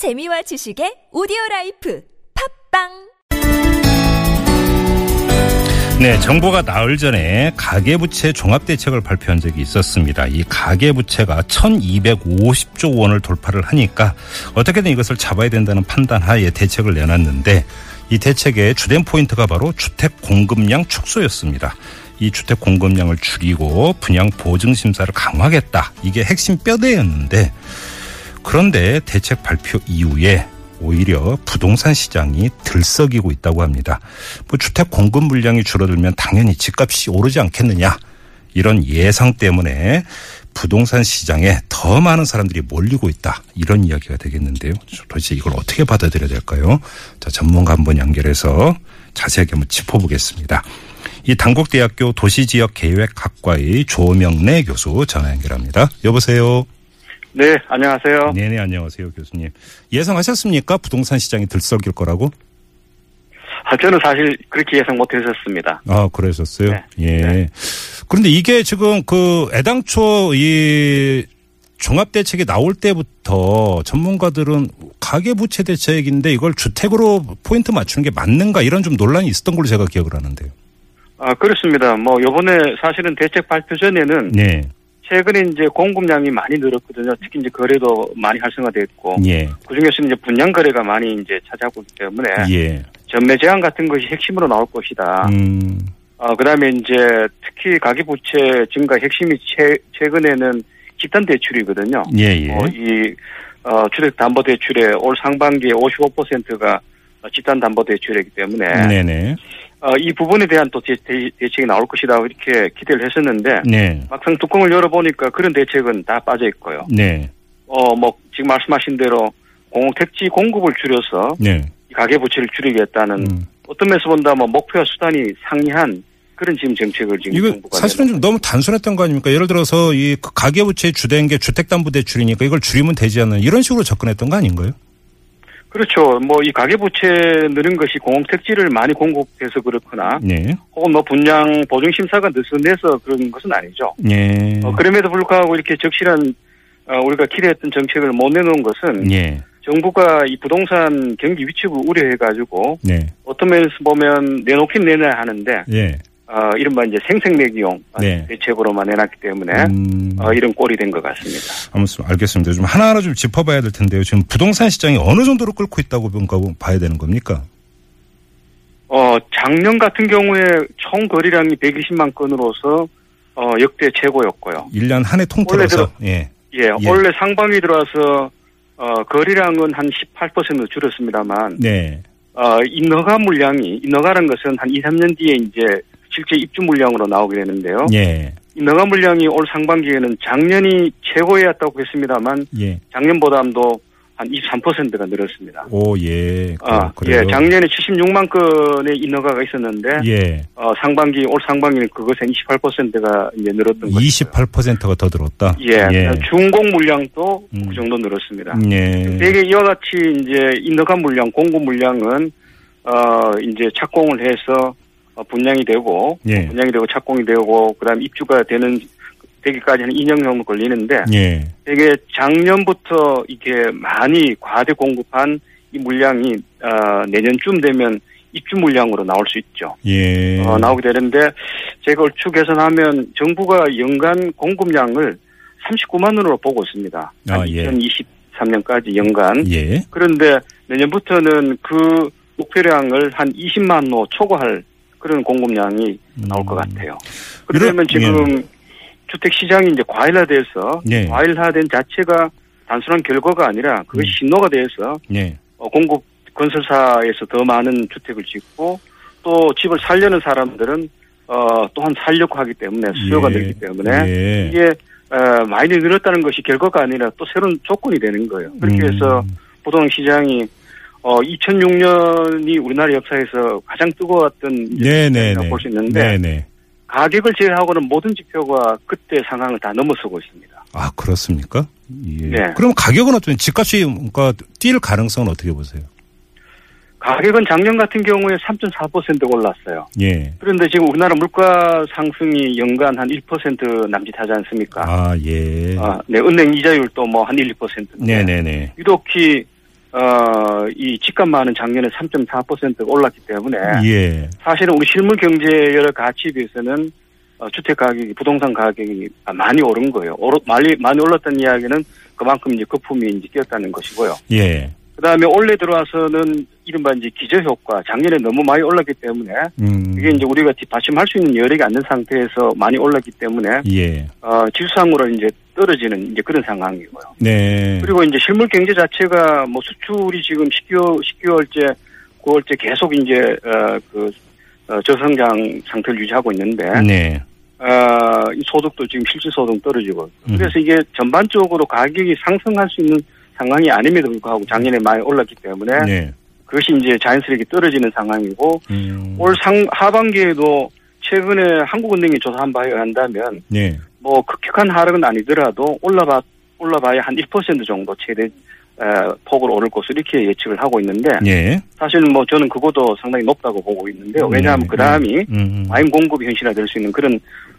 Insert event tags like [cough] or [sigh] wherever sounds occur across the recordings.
재미와 지식의 오디오 life 팟빵 네, 정부가 나흘 전에 가계부채 종합대책을 발표한 적이 있었습니다. 이 가계부채가 1250조 원을 돌파를 하니까 어떻게든 이것을 잡아야 된다는 판단 하에 대책을 내놨는데 이 대책의 주된 포인트가 바로 주택 공급량 축소였습니다. 이 주택 공급량을 줄이고 분양 보증 심사를 강화하겠다. 이게 핵심 뼈대였는데 그런데 대책 발표 이후에 오히려 부동산 시장이 들썩이고 있다고 합니다. 뭐 주택 공급 물량이 줄어들면 당연히 집값이 오르지 않겠느냐. 이런 예상 때문에 부동산 시장에 더 많은 사람들이 몰리고 있다. 이런 이야기가 되겠는데요. 도대체 이걸 어떻게 받아들여야 될까요? 자, 전문가 한번 연결해서 자세하게 한번 짚어보겠습니다. 이 단국대학교 도시지역계획학과의 조명래 교수 전화 연결합니다. 여보세요. 네, 안녕하세요. 네네, 안녕하세요, 교수님. 예상하셨습니까? 부동산 시장이 들썩일 거라고? 아, 저는 사실 그렇게 예상 못 했었습니다. 아, 그러셨어요? 네. 예. 네. 그런데 이게 지금 그 애당초 이 종합대책이 나올 때부터 전문가들은 가계부채 대책인데 이걸 주택으로 포인트 맞추는 게 맞는가 이런 좀 논란이 있었던 걸로 제가 기억을 하는데요. 아, 그렇습니다. 뭐, 요번에 사실은 대책 발표 전에는 네. 최근에 이제 공급량이 많이 늘었거든요. 특히 이제 거래도 많이 활성화됐고. 예. 그 중에서는 이제 분양 거래가 많이 이제 있기 때문에. 예. 전매 제한 같은 것이 핵심으로 나올 것이다. 음. 어, 그 다음에 이제 특히 가계부채 증가 핵심이 최, 최근에는 집단 대출이거든요. 예, 예. 어, 이, 어, 주택담보대출의 올 상반기에 55%가 집단담보대출이기 때문에. 네네. 어, 이 부분에 대한 또 대, 대, 대책이 나올 것이다 이렇게 기대를 했었는데 네. 막상 뚜껑을 열어보니까 그런 대책은 다 빠져 있고요. 네. 어, 뭐 지금 말씀하신 대로 공택지 공급을 줄여서 네. 이 가계 부채를 줄이겠다는 음. 어떤 면에서 본다 뭐 목표와 수단이 상이한 그런 지금 정책을 지금 이거 사실은 좀 너무 단순했던 거 아닙니까? 예를 들어서 이 가계부채 주된 게 주택담보대출이니까 이걸 줄이면 되지 않는 이런 식으로 접근했던 거 아닌가요? 그렇죠. 뭐 이 가계부채 늘은 것이 공택지를 많이 공급해서 그렇거나 네. 혹은 뭐 분양 보증 심사가 느슨해서 그런 것은 아니죠. 예. 어, 그럼에도 불구하고 이렇게 적실한 어, 우리가 기대했던 정책을 못 내놓은 것은 예. 정부가 이 부동산 경기 위축을 우려해가지고 네. 어떤 면에서 보면 내놓긴 내놔야 하는데 예. 어, 이른바 이제 생색내기용 네. 대책으로만 내놨기 때문에 음. 어, 이런 꼴이 된 것 같습니다. 아무튼 알겠습니다. 좀 하나하나 좀 짚어봐야 될 텐데요. 지금 부동산 시장이 어느 정도로 끓고 있다고 봐야 되는 겁니까? 어, 작년 같은 경우에 총 거래량이 120만 건으로서 어, 역대 최고였고요. 1년 한 해 통틀어서 예. 예, 예. 원래 상반기 들어와서 어, 거래량은 한 18% 줄었습니다만 네. 어, 인허가 물량이, 인허가라는 것은 한 2, 3년 뒤에 이제 실제 입주 물량으로 나오게 되는데요. 예. 인허가 물량이 올 상반기에는 작년이 최고였다고 했습니다만 예. 작년보다도 한 23%가 늘었습니다. 오, 예. 그, 아, 그래요. 예, 작년에 76만 건의 인허가가 있었는데 예. 어, 상반기 올 상반기는 그것의 28%가 이제 늘었던 거죠. 28%가 더 들었다. 예, 예. 중공 물량도 음. 그 정도 늘었습니다. 예. 대개 이와 같이 이제 인허가 물량, 공급 물량은 어 이제 착공을 해서 어, 분양이 되고 예. 분양이 되고 착공이 되고 그다음 입주가 되는 되기까지 한 2년 정도 걸리는데 예. 되게 작년부터 이게 많이 과대 공급한 이 물량이 어 내년쯤 되면 입주 물량으로 나올 수 있죠. 예. 어, 나오게 되는데 제가 얼추 계산하면 정부가 연간 공급량을 39만 원으로 보고 있습니다. 아, 예. 2023년까지 연간. 예. 그런데 내년부터는 그 목표량을 한 20만 호 초과할 그런 공급량이 나올 것 같아요. 그러면 음. 지금 주택 시장이 이제 과일화돼서 예. 과일화된 자체가 단순한 결과가 아니라 그것이 음. 신호가 돼서 예. 어, 공급 건설사에서 더 많은 주택을 짓고 또 집을 살려는 사람들은 어, 또한 살려고 하기 때문에 수요가 예. 늘기 때문에 예. 이게 어, 많이 늘었다는 것이 결과가 아니라 또 새로운 조건이 되는 거예요. 그렇게 해서 음. 부동 시장이 어 2006년이 우리나라 역사에서 가장 뜨거웠던 네네네. 볼수 있는데 네네. 가격을 제외하고는 모든 지표가 그때 상황을 다 넘어서고 있습니다. 아, 그렇습니까? 예. 네. 그럼 가격은 어떻게, 집값이, 그러니까, 뛸 가능성은 어떻게 보세요? 가격은 작년 같은 경우에 3.4% 올랐어요. 예. 그런데 지금 우리나라 물가 상승이 연간 한 1% 남짓하지 않습니까? 아, 예. 아, 네, 은행 이자율도 뭐 한 1, 2%. 네네네. 유독히 어, 이 집값만은 작년에 3.4%가 올랐기 때문에 예. 사실은 우리 실물 경제 여러 가치에 비해서는 어, 주택 가격이 부동산 가격이 많이 오른 거예요. 오르, 많이 많이 올랐다는 이야기는 그만큼 이제 거품이 이제 끼었다는 것이고요. 예. 그다음에 올해 들어와서는 이른바 이제 기저 효과 작년에 너무 많이 올랐기 때문에 음. 이게 이제 우리가 뒷받침할 수 있는 여력이 안 된 상태에서 많이 올랐기 때문에 예. 어, 질상으로 이제 떨어지는 이제 그런 상황이고요. 네. 그리고 이제 실물 경제 자체가 뭐 수출이 지금 10개월 10개월째 9월째 계속 이제 어 그 어, 저성장 상태를 유지하고 있는데 네. 어, 이 소득도 지금 실질 소득 떨어지고 음. 그래서 이게 전반적으로 가격이 상승할 수 있는 상황이 아님에도 불구하고 작년에 많이 올랐기 때문에 네. 그것이 이제 자연스럽게 떨어지는 상황이고 음. 올 상 하반기에도 최근에 한국은행이 조사한 바에 의한다면 네. 뭐 급격한 하락은 아니더라도 올라봐 올라봐야 한 1% 정도 최대 에, 폭으로 오를 것으로 이렇게 예측을 하고 있는데 예. 사실 뭐 저는 그것도 상당히 높다고 보고 있는데요. 왜냐하면 네. 그 다음이 음. 와인 공급이 현실화될 수 있는 그런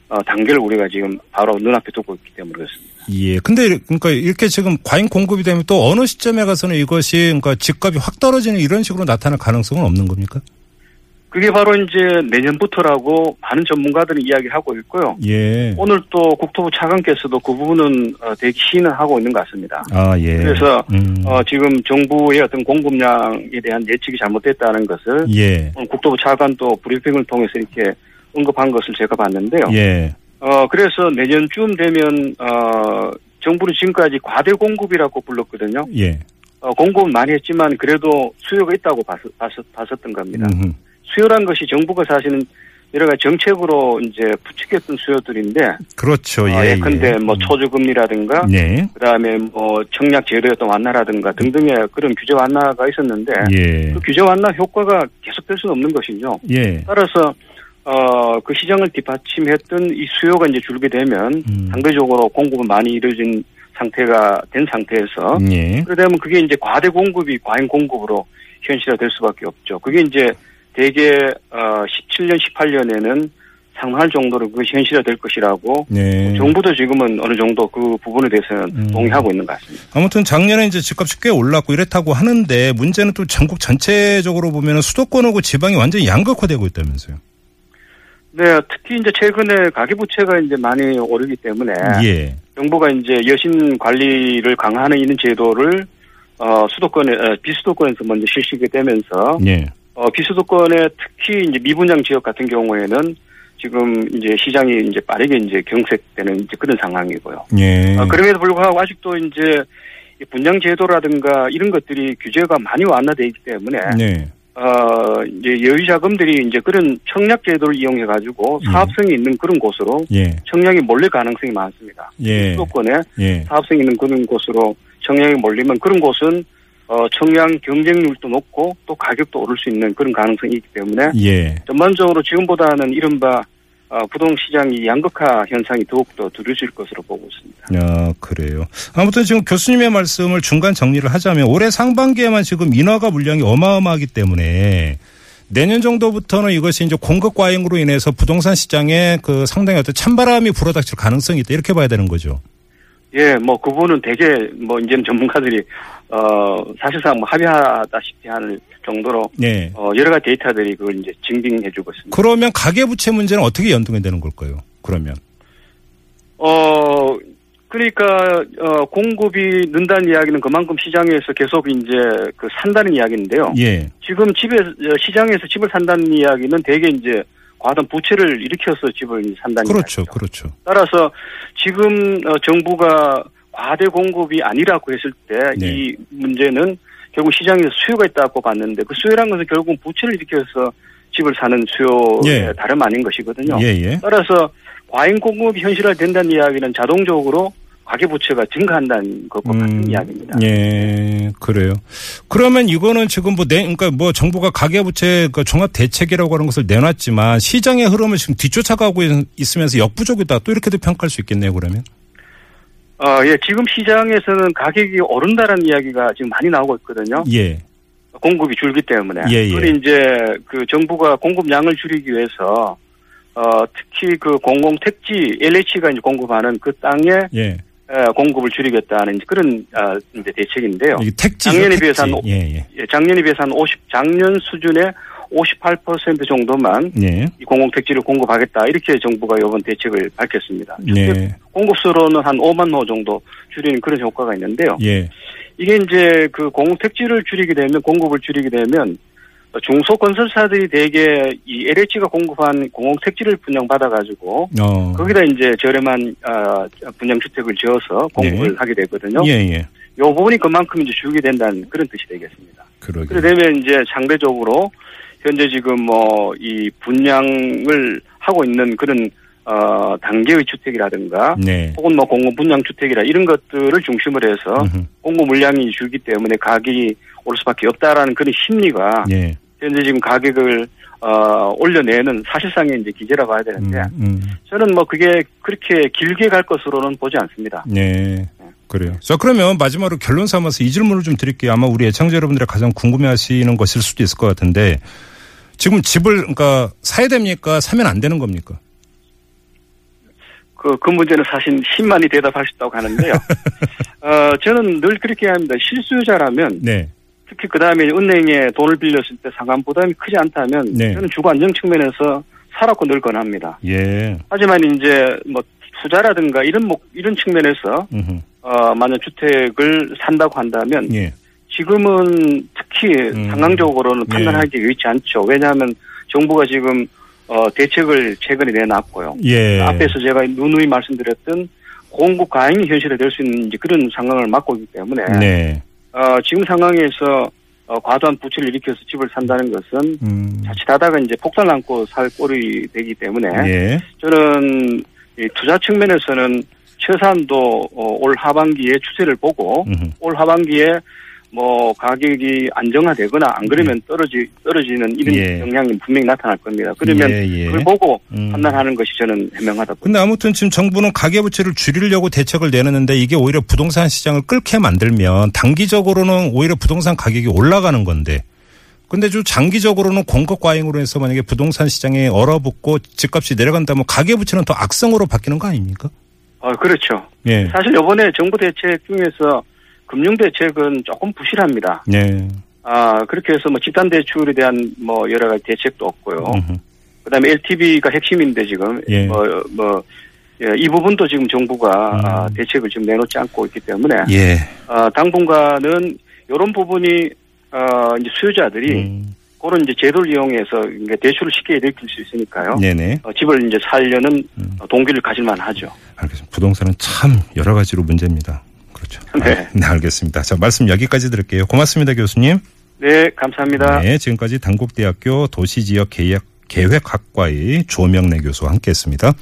어, 단계를 우리가 지금 바로 눈앞에 두고 있기 때문에 그렇습니다. 예. 근데 그러니까 이렇게 지금 과잉 공급이 되면 또 어느 시점에 가서는 이것이 그러니까 집값이 확 떨어지는 이런 식으로 나타날 가능성은 없는 겁니까? 그게 바로 이제 내년부터라고 많은 전문가들이 이야기하고 있고요. 예. 오늘 또 국토부 차관께서도 그 부분은 어, 대기 시인을 하고 있는 것 같습니다. 아, 예. 그래서 음. 어, 지금 정부의 어떤 공급량에 대한 예측이 잘못됐다는 것을 예. 국토부 차관도 브리핑을 통해서 이렇게 언급한 것을 제가 봤는데요. 예. 어, 그래서 내년쯤 되면, 어, 정부는 지금까지 과대 공급이라고 불렀거든요. 예. 어, 공급은 많이 했지만 그래도 수요가 있다고 봤, 봤, 봤었던 겁니다. 음흠. 수요란 것이 정부가 사실은 여러 가지 정책으로 이제 부추겼던 수요들인데, 그렇죠. 어, 예. 예컨대 예. 뭐 초저금리라든가, 네. 그 다음에 뭐 청약 제도였던 완화라든가 등등의 그런 규제 완화가 있었는데, 예. 그 규제 완화 효과가 계속될 수는 없는 것이죠. 예. 따라서 어, 그 시장을 뒷받침했던 이 수요가 이제 줄게 되면 음. 상대적으로 공급은 많이 이루어진 상태가 된 상태에서 예. 그러면 그게 이제 과대 공급이 과잉 공급으로 현실화될 수밖에 없죠. 그게 이제 대개 어 17년, 18년에는 상할 정도로 그것이 현실화 될 것이라고 네. 정부도 지금은 어느 정도 그 부분에 대해서는 음. 동의하고 있는 것 같습니다. 아무튼 작년에 이제 집값이 꽤 올랐고 이랬다고 하는데 문제는 또 전국 전체적으로 보면 수도권하고 지방이 완전히 양극화되고 있다면서요. 네, 특히 이제 최근에 가계부채가 이제 많이 오르기 때문에 예. 정부가 이제 여신 관리를 강화하는 이런 제도를 어 수도권에 어, 비수도권에서 먼저 실시하게 되면서 예. 어 비수도권에 특히 이제 미분양 지역 같은 경우에는 지금 이제 시장이 이제 빠르게 이제 경색되는 이제 그런 상황이고요. 예. 어, 그럼에도 불구하고 아직도 이제 이 분양 제도라든가 이런 것들이 규제가 많이 완화되어 있기 때문에 네. 어 이제 여유 자금들이 이제 그런 청약 제도를 이용해 가지고 예. 사업성이 있는 그런 곳으로 예. 청약이 몰릴 가능성이 많습니다. 예. 수도권에 예. 사업성 있는 그런 곳으로 청약이 몰리면 그런 곳은 어, 청약 경쟁률도 높고 또 가격도 오를 수 있는 그런 가능성이 있기 때문에 예. 전반적으로 지금보다는 이른바 어, 부동시장이 양극화 현상이 더욱더 두려질 것으로 보고 있습니다. 야, 그래요. 아무튼 지금 교수님의 말씀을 중간 정리를 하자면 올해 상반기에만 지금 인허가 물량이 어마어마하기 때문에 내년 정도부터는 이것이 이제 공급 과잉으로 인해서 부동산 시장에 그 상당히 어떤 찬바람이 불어닥칠 가능성이 있다 이렇게 봐야 되는 거죠. 예, 뭐 그분은 되게 뭐 이제는 전문가들이 어 사실상 뭐 합의하다시피 할 정도로 네. 어 여러 가지 데이터들이 그걸 이제 증빙해주고 있습니다. 그러면 가계부채 문제는 어떻게 연동이 되는 걸까요? 그러면. 어, 그러니까, 어, 공급이 는다는 이야기는 그만큼 시장에서 계속 이제 그 산다는 이야기인데요. 예. 지금 집에, 어, 시장에서 집을 산다는 이야기는 대개 이제 과도한 부채를 일으켜서 집을 산다는 그렇죠. 이야기죠. 그렇죠. 따라서 지금 어, 정부가 과대 공급이 아니라고 했을 때이 네. 문제는 결국 시장에서 수요가 있다고 봤는데 그 수요란 것은 결국 부채를 일으켜서 집을 사는 수요의 예. 다름 아닌 것이거든요. 예, 예. 따라서 과잉 공급이 현실화된다는 이야기는 자동적으로 가계부채가 증가한다는 것과 같은 이야기입니다. 음, 예, 그래요. 그러면 이거는 지금 뭐, 내, 그러니까 뭐 정부가 가계부채 그 종합 대책이라고 하는 것을 내놨지만 시장의 흐름을 지금 뒤쫓아가고 있- 있으면서 역부족이다. 또 이렇게도 평가할 수 있겠네요, 그러면. 어, 예, 지금 시장에서는 가격이 오른다는 이야기가 지금 많이 나오고 있거든요. 예, 공급이 줄기 때문에. 예, 예. 그리고 이제 그 정부가 공급량을 줄이기 위해서 어, 특히 그 공공택지 LH가 이제 공급하는 그 땅에 예, 어, 공급을 줄이겠다는 그런 어, 이제 대책인데요. 이게 택지죠, 작년에 택지. 비해서 한 오- 예, 예. 예, 작년에 비해서 한 50, 작년 수준의 58% 정도만 예. 이 공공택지를 공급하겠다 이렇게 정부가 이번 대책을 밝혔습니다. 예. 공급수로는 한 5만 호 정도 줄이는 그런 효과가 있는데요. 예. 이게 이제 그 공공택지를 줄이게 되면 공급을 줄이게 되면 중소건설사들이 대개 이 LH가 공급한 공공 택지를 분양받아가지고 어. 거기다 이제 저렴한 어, 분양주택을 지어서 공급을 네. 하게 되거든요. 예, 예. 요 부분이 그만큼 이제 줄게 된다는 그런 뜻이 되겠습니다. 그러게. 그래 되면 이제 상대적으로 현재 지금 뭐 이 분양을 하고 있는 그런 어 단계의 주택이라든가 네. 혹은 뭐 공공 분양 주택이라 이런 것들을 중심으로 해서 음흠. 공급 물량이 줄기 때문에 가격이 오를 수밖에 없다라는 그런 심리가 예. 현재 지금 가격을 어 올려내는 사실상의 이제 기제라고 해야 되는데 음, 음. 저는 뭐 그게 그렇게 길게 갈 것으로는 보지 않습니다. 네. 그래요. 자, 그러면 마지막으로 결론 삼아서 이 질문을 좀 드릴게요. 아마 우리 애청자 여러분들이 가장 궁금해 하시는 것일 수도 있을 것 같은데 지금 집을 그러니까 사야 됩니까? 사면 안 되는 겁니까? 그, 그 문제는 사실 10만이 대답할 수 있다고 하는데요. [laughs] 어, 저는 늘 그렇게 합니다. 실수요자라면, 네. 특히 그 다음에 은행에 돈을 빌렸을 때 상환 부담이 크지 않다면, 네. 저는 주거 안정 측면에서 사라고 늘 권합니다. 예. 하지만 이제 뭐 투자라든가 이런 목, 이런 측면에서, 음흠. 어, 만약 주택을 산다고 한다면, 예. 지금은 특히 음. 상황적으로는 예. 판단하기 의치 않죠. 왜냐하면 정부가 지금, 어, 대책을 최근에 내놨고요. 예. 앞에서 제가 누누이 말씀드렸던 공급 과잉이 현실화 될수 있는 이제 그런 상황을 맞고 있기 때문에 네. 어, 지금 상황에서 어, 과도한 부채를 일으켜서 집을 산다는 것은 음. 자칫하다가 이제 폭탄 안고 살 꼴이 되기 때문에 예. 저는 이 투자 측면에서는 최소한도 어, 올 하반기에 추세를 보고 음흠. 올 하반기에 뭐 가격이 안정화되거나 안 그러면 떨어지 떨어지는 이런 예. 영향이 분명히 나타날 겁니다. 그러면 예, 예. 그걸 보고 음. 판단하는 것이 저는 현명하다. 근데 아무튼 지금 정부는 가계부채를 줄이려고 대책을 내놓는데 이게 오히려 부동산 시장을 끓게 만들면 단기적으로는 오히려 부동산 가격이 올라가는 건데 근데 좀 장기적으로는 공급 과잉으로 해서 만약에 부동산 시장에 얼어붙고 집값이 내려간다면 가계부채는 더 악성으로 바뀌는 거 아닙니까? 어, 그렇죠. 예. 사실 이번에 정부 대책 중에서 금융 대책은 조금 부실합니다. 네. 아 그렇게 해서 뭐 집단 대출에 대한 뭐 여러 가지 대책도 없고요. 음흠. 그다음에 LTV가 핵심인데 지금 예. 뭐뭐 이 부분도 지금 정부가 음. 아, 대책을 지금 내놓지 않고 있기 때문에 예. 아, 당분간은 이런 부분이 어, 이제 수요자들이 음. 그런 이제 제도를 이용해서 이제 대출을 쉽게 일으킬 수 있으니까요. 네네. 어, 집을 이제 살려는 음. 어, 동기를 가질만 하죠. 알겠습니다. 부동산은 참 여러 가지로 문제입니다. 그렇죠. 네. 아, 네, 알겠습니다. 자, 말씀 여기까지 드릴게요. 고맙습니다, 교수님. 네, 감사합니다. 네, 지금까지 단국대학교 도시지역 계획, 계획학과의 조명래 교수와 함께했습니다.